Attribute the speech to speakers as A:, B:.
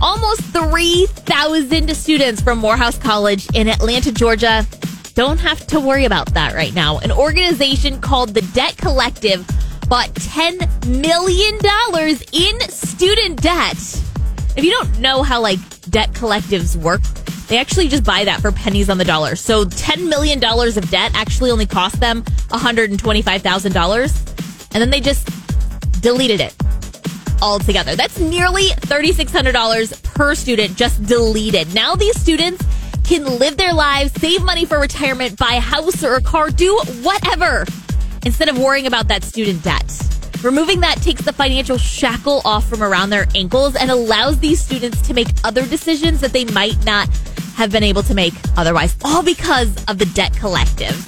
A: Almost 3,000 students from Morehouse College in Atlanta, Georgia don't have to worry about that right now. An organization called the Debt Collective bought $10 million in student debt. If you don't know how like debt collectives work, they actually just buy that for pennies on the dollar. So $10 million of debt actually only cost them $125,000. And then they just deleted it altogether. That's nearly $3,600 per student just deleted. Now these students can live their lives, save money for retirement, buy a house or a car, do whatever instead of worrying about that student debt. Removing that takes the financial shackle off from around their ankles and allows these students to make other decisions that they might not have been able to make otherwise, all because of the debt collective.